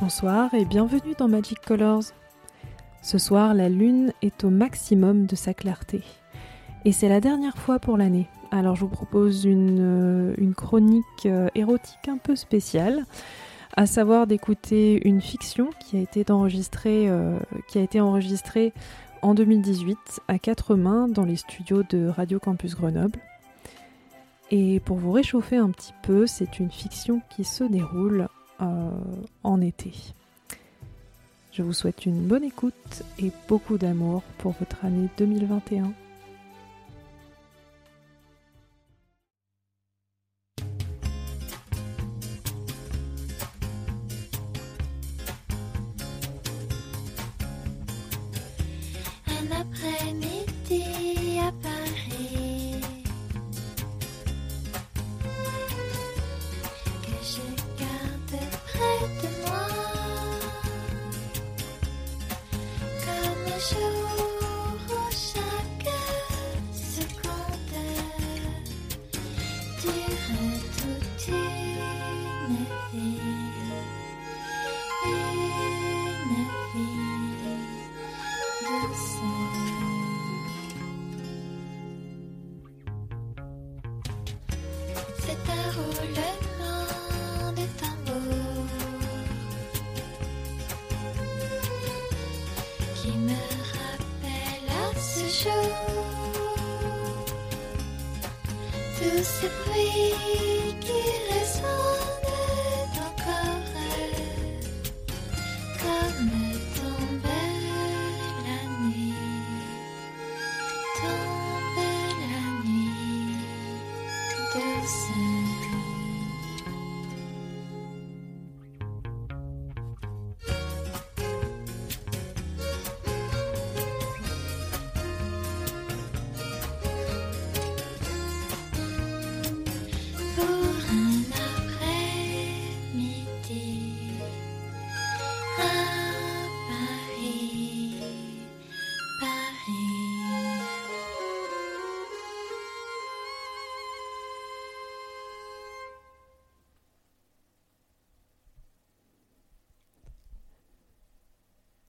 Bonsoir et bienvenue dans Magic Colors. Ce soir, la lune est au maximum de sa clarté. Et c'est la dernière fois pour l'année. Alors je vous propose une, euh, chronique euh, érotique un peu spéciale, à savoir d'écouter une fiction qui a été enregistrée, euh, en 2018 à quatre mains dans les studios de Radio Campus Grenoble. Et pour vous réchauffer un petit peu, c'est une fiction qui se déroule en été. Je vous souhaite une bonne écoute et beaucoup d'amour pour votre année 2021.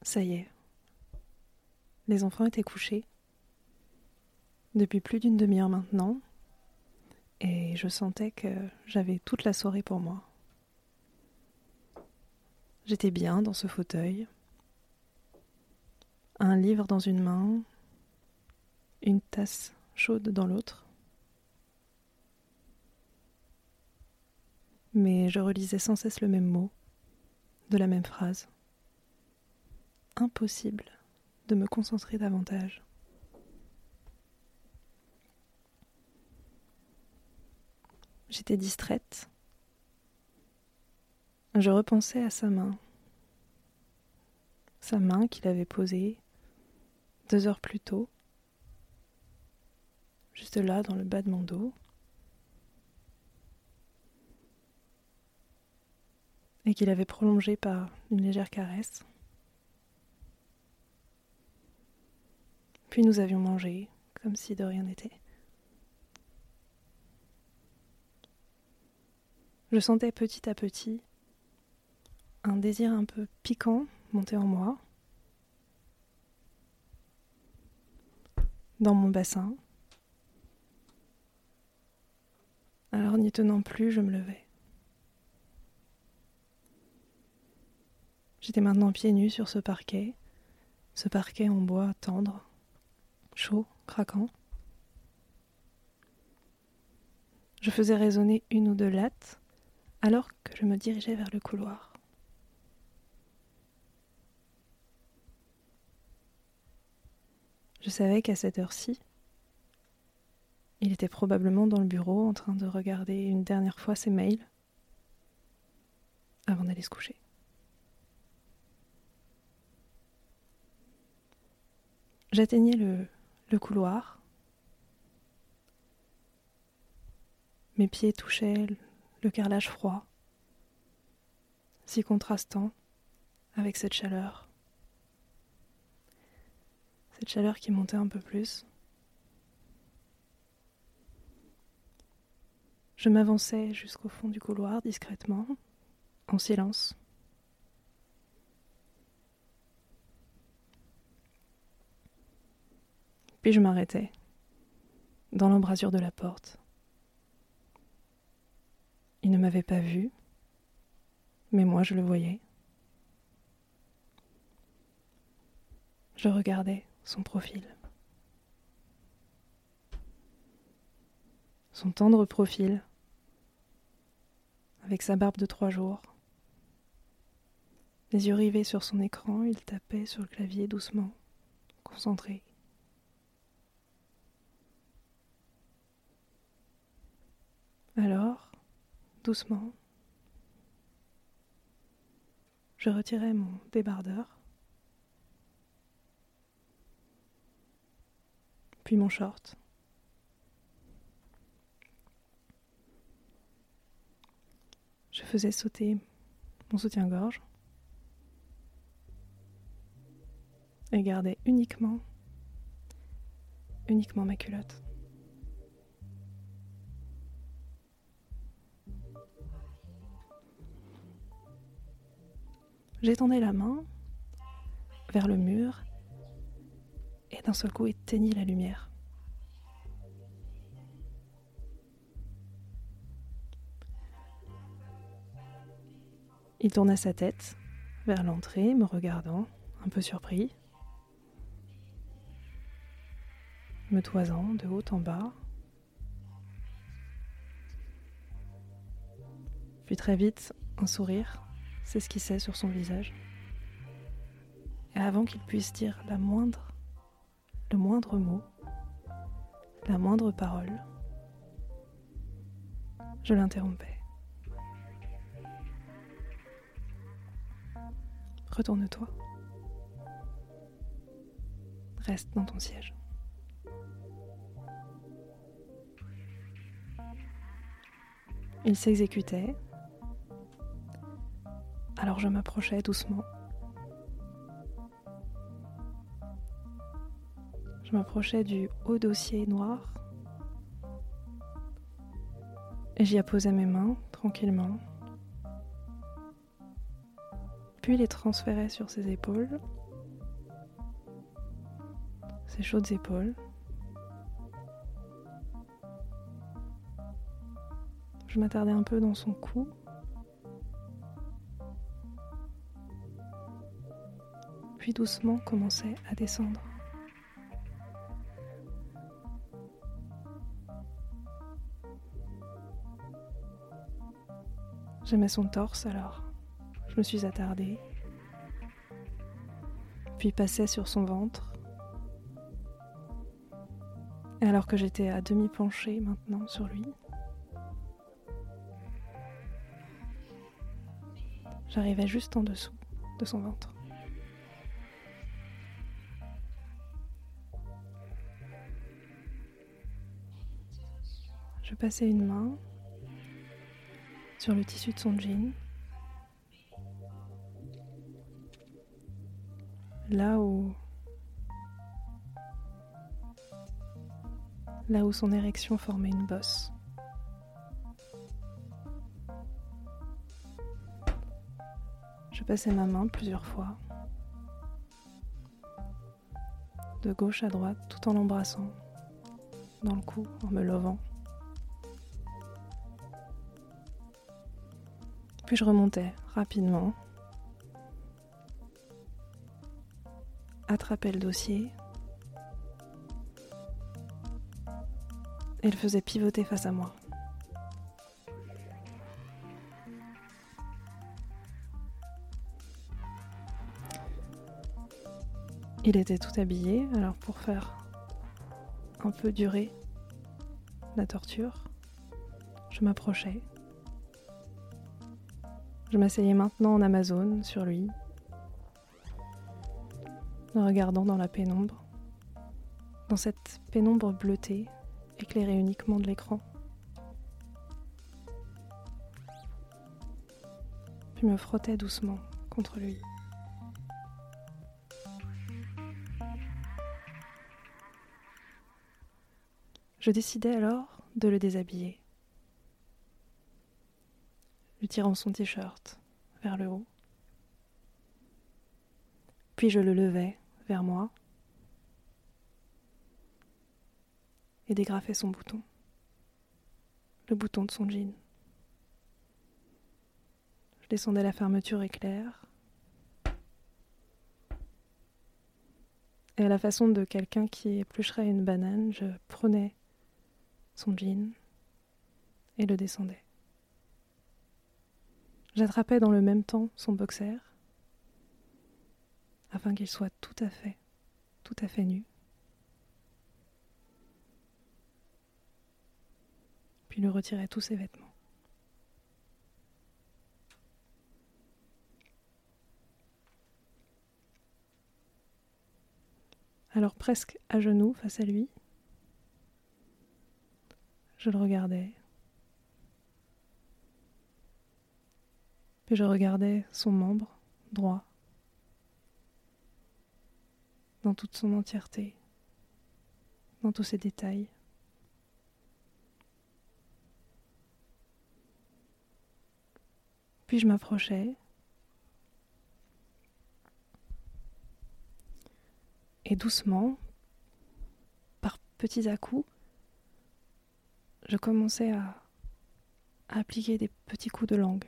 Ça y est. Les enfants étaient couchés depuis plus d'une demi-heure maintenant et je sentais que j'avais toute la soirée pour moi. J'étais bien dans ce fauteuil, un livre dans une main, une tasse chaude dans l'autre. Mais je relisais sans cesse le même mot, de la même phrase impossible de me concentrer davantage. J'étais distraite. Je repensais à sa main. Sa main qu'il avait posée deux heures plus tôt, juste là dans le bas de mon dos. Et qu'il avait prolongée par une légère caresse. Puis nous avions mangé, comme si de rien n'était. Je sentais petit à petit un désir un peu piquant monter en moi, dans mon bassin. Alors n'y tenant plus, je me levais. J'étais maintenant pieds nus sur ce parquet, ce parquet en bois tendre, chaud, craquant. Je faisais résonner une ou deux lattes alors que je me dirigeais vers le couloir. Je savais qu'à cette heure-ci, il était probablement dans le bureau en train de regarder une dernière fois ses mails avant d'aller se coucher. J'atteignais le le couloir, Mes pieds touchaient le carrelage froid, si contrastant avec cette chaleur. Cette chaleur qui montait un peu plus. Je m'avançais jusqu'au fond du couloir discrètement, en silence. Puis je m'arrêtais dans l'embrasure de la porte. Il ne m'avait pas vu, mais moi je le voyais. Je regardais son profil. Son tendre profil, avec sa barbe de trois jours. Les yeux rivés sur son écran, il tapait sur le clavier doucement, concentré. Alors, doucement, je retirai mon débardeur, puis mon short. Je faisais sauter mon soutien-gorge et gardais uniquement, uniquement ma culotte. J'étendais la main vers le mur et d'un seul coup éteignis la lumière. Il tourna sa tête vers l'entrée, me regardant, un peu surpris, me toisant de haut en bas. Puis très vite, un sourire s'esquissait sur son visage. Et avant qu'il puisse dire la moindre, le moindre mot, la moindre parole, je l'interrompais. Retourne-toi. Reste dans ton siège. Il s'exécutait alors je m'approchais doucement. Je m'approchais du haut dossier noir et j'y apposais mes mains tranquillement. Puis les transférais sur ses épaules, ses chaudes épaules. Je m'attardais un peu dans son cou. Puis doucement commençait à descendre. J'aimais son torse alors. Je me suis attardée, puis passais sur son ventre. Et alors que j'étais à demi penchée maintenant sur lui, j'arrivais juste en dessous de son ventre. Je passais une main sur le tissu de son jean. Là où là où son érection formait une bosse. Je passais ma main plusieurs fois, de gauche à droite, tout en l'embrassant, dans le cou, en me levant. Puis je remontais rapidement, attrapais le dossier et le faisais pivoter face à moi. Il était tout habillé, alors pour faire un peu durer la torture, je m'approchais je m'asseyais maintenant en Amazon sur lui, le regardant dans la pénombre, dans cette pénombre bleutée, éclairée uniquement de l'écran. Puis me frottais doucement contre lui. Je décidai alors de le déshabiller tirant son t-shirt vers le haut. Puis je le levai vers moi et dégrafais son bouton, le bouton de son jean. Je descendais la fermeture éclair. Et à la façon de quelqu'un qui éplucherait une banane, je prenais son jean et le descendais. J'attrapais dans le même temps son boxer afin qu'il soit tout à fait, tout à fait nu. Puis lui retirais tous ses vêtements. Alors presque à genoux face à lui, je le regardais. Puis je regardais son membre droit dans toute son entièreté, dans tous ses détails. Puis je m'approchais Et doucement, par petits à-coups, je commençais à, appliquer des petits coups de langue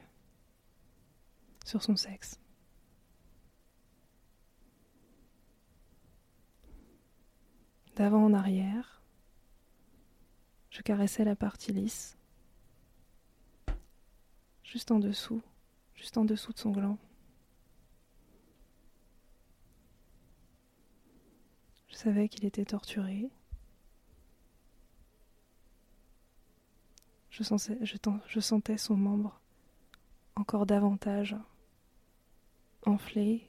sur son sexe. D'avant en arrière, je caressais la partie lisse, juste en dessous, juste en dessous de son gland. Je savais qu'il était torturé. Je, sentais son membre encore davantage enflé,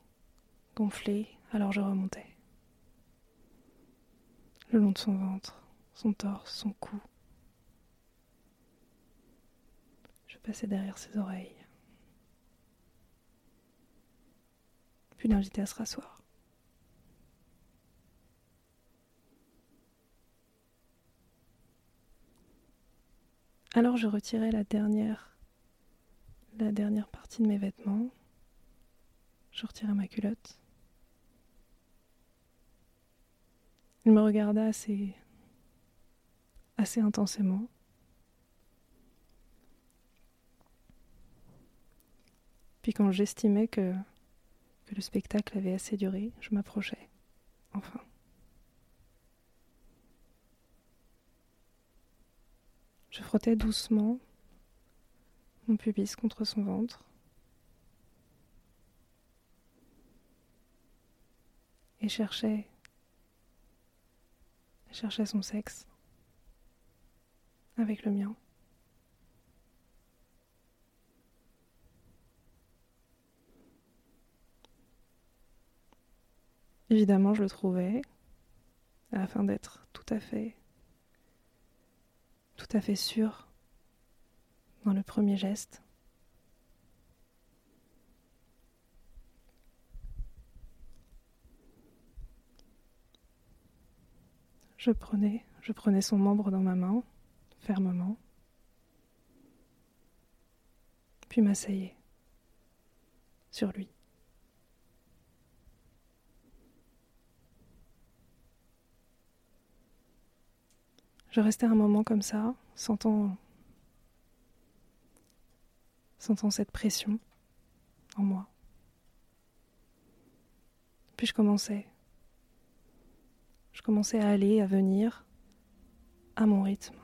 gonflé, alors je remontais. Le long de son ventre, son torse, son cou. Je passais derrière ses oreilles. Puis l'invitais à se rasseoir. Alors je retirais la dernière, la dernière partie de mes vêtements. Je retirais ma culotte. Il me regarda assez, assez intensément. Puis quand j'estimais que, que le spectacle avait assez duré, je m'approchais. Enfin. Je frottais doucement mon pubis contre son ventre. Et cherchais, cherchais son sexe avec le mien. Évidemment, je le trouvais afin d'être tout à fait tout à fait sûr dans le premier geste. Je prenais, je prenais son membre dans ma main, fermement, puis m'asseyais sur lui. Je restais un moment comme ça, sentant, sentant cette pression en moi. Puis je commençais. Je commençais à aller, à venir, à mon rythme.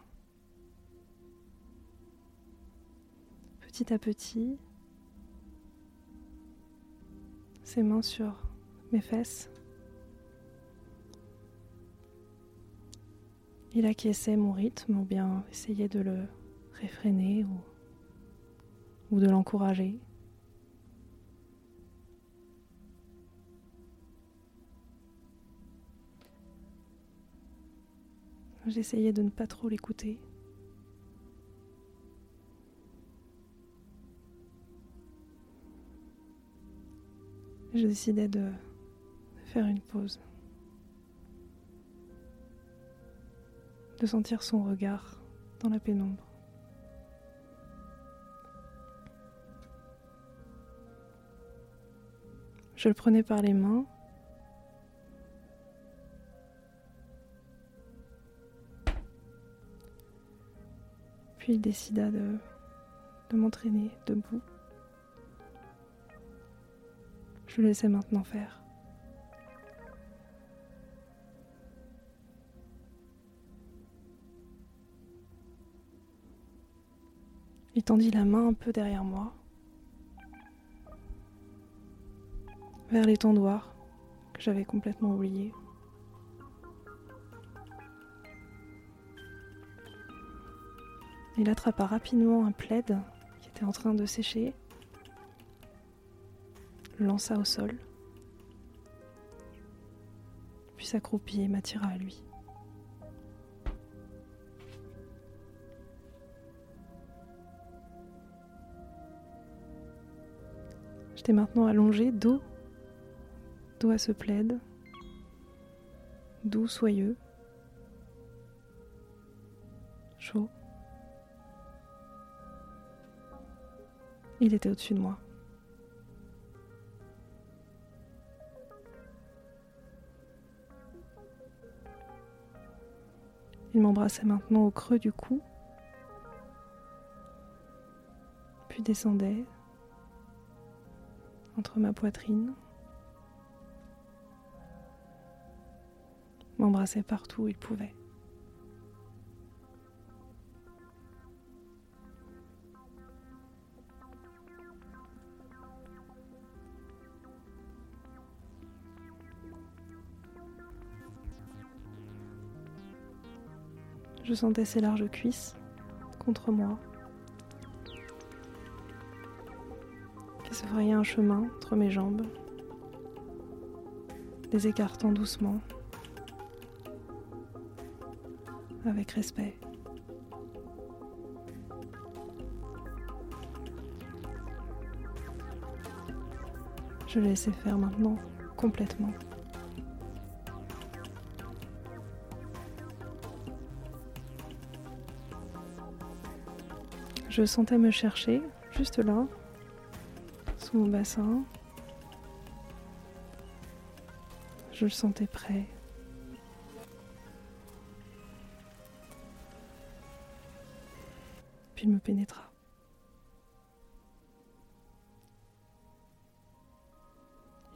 Petit à petit, ses mains sur mes fesses. Il acquiesçait mon rythme ou bien essayait de le réfréner ou, ou de l'encourager. J'essayais de ne pas trop l'écouter. Je décidais de faire une pause. De sentir son regard dans la pénombre. Je le prenais par les mains. Puis il décida de, m'entraîner debout. Je le laissais maintenant faire. Il tendit la main un peu derrière moi. vers l'étendoir que j'avais complètement oublié. Il attrapa rapidement un plaid qui était en train de sécher, le lança au sol, puis s'accroupit et m'attira à lui. J'étais maintenant allongé dos à ce plaid, doux, soyeux, chaud. Il était au-dessus de moi. Il m'embrassait maintenant au creux du cou, puis descendait entre ma poitrine. m'embrassait partout où il pouvait. Je sentais ses larges cuisses contre moi, qui se frayaient un chemin entre mes jambes, les écartant doucement avec respect. Je laissais faire maintenant complètement. Je sentais me chercher juste là, sous mon bassin. Je le sentais prêt. puis il me pénétra.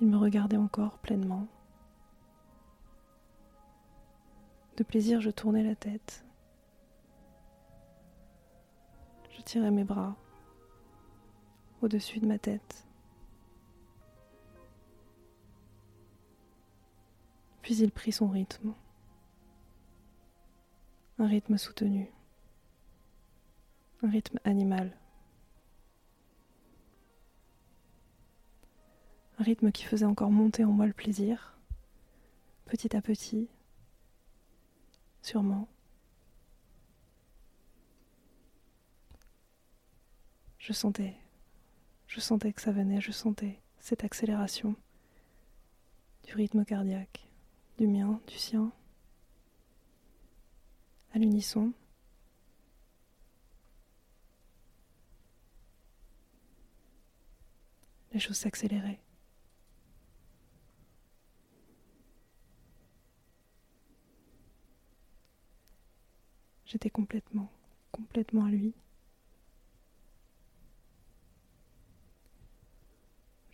Il me regardait encore pleinement. De plaisir, je tournais la tête. Je tirais mes bras au-dessus de ma tête. Puis il prit son rythme. Un rythme soutenu un rythme animal. Un rythme qui faisait encore monter en moi le plaisir, petit à petit, sûrement. Je sentais, je sentais que ça venait, je sentais cette accélération du rythme cardiaque, du mien, du sien, à l'unisson. les choses s'accéléraient. J'étais complètement, complètement à lui.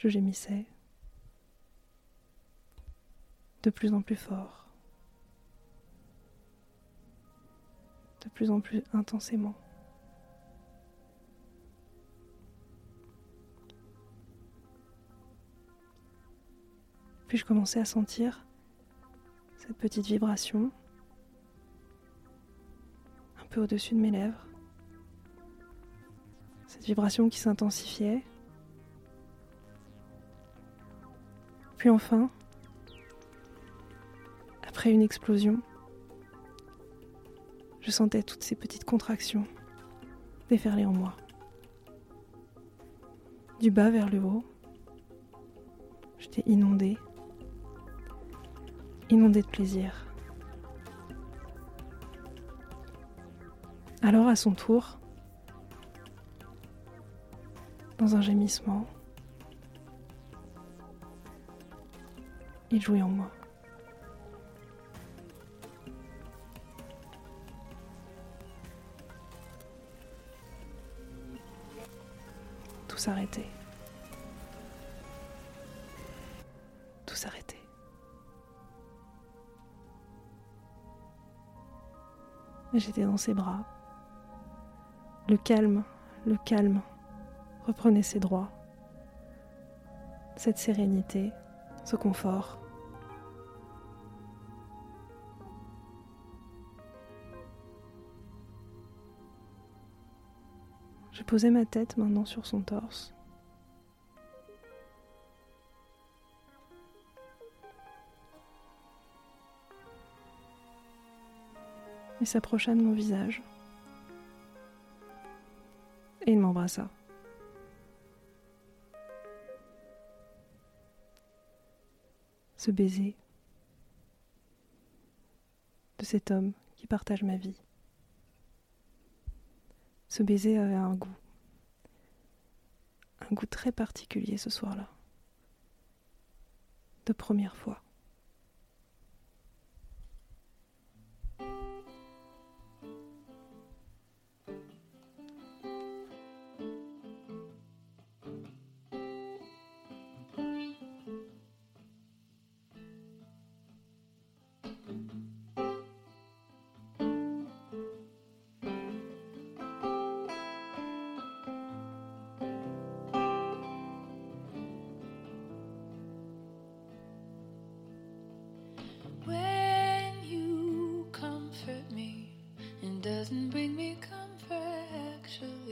Je gémissais de plus en plus fort, de plus en plus intensément. Puis je commençais à sentir cette petite vibration un peu au-dessus de mes lèvres. Cette vibration qui s'intensifiait. Puis enfin, après une explosion, je sentais toutes ces petites contractions déferler en moi. Du bas vers le haut, J'étais inondée. Inondée de plaisir. Alors à son tour, dans un gémissement, jouait en moi. Tout s'arrêtait. Tout s'arrêtait. J'étais dans ses bras. Le calme, le calme reprenait ses droits. Cette sérénité, ce confort. Posais ma tête maintenant sur son torse. Il s'approcha de mon visage. Et il m'embrassa. Ce baiser de cet homme qui partage ma vie. Ce baiser avait un goût, un goût très particulier ce soir-là, de première fois. Doesn't bring me comfort actually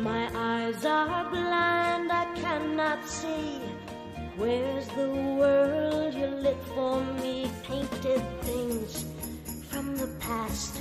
My eyes are blind, I cannot see. Where's the world you lit for me? Painted things from the past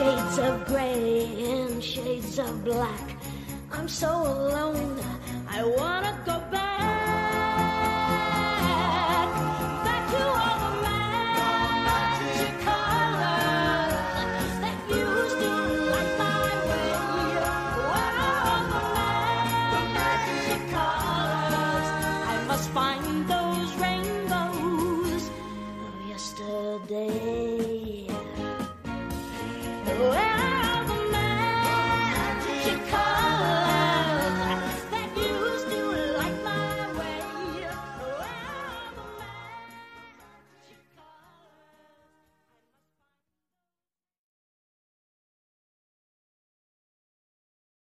shades of gray and shades of black. I'm so alone, I wanna go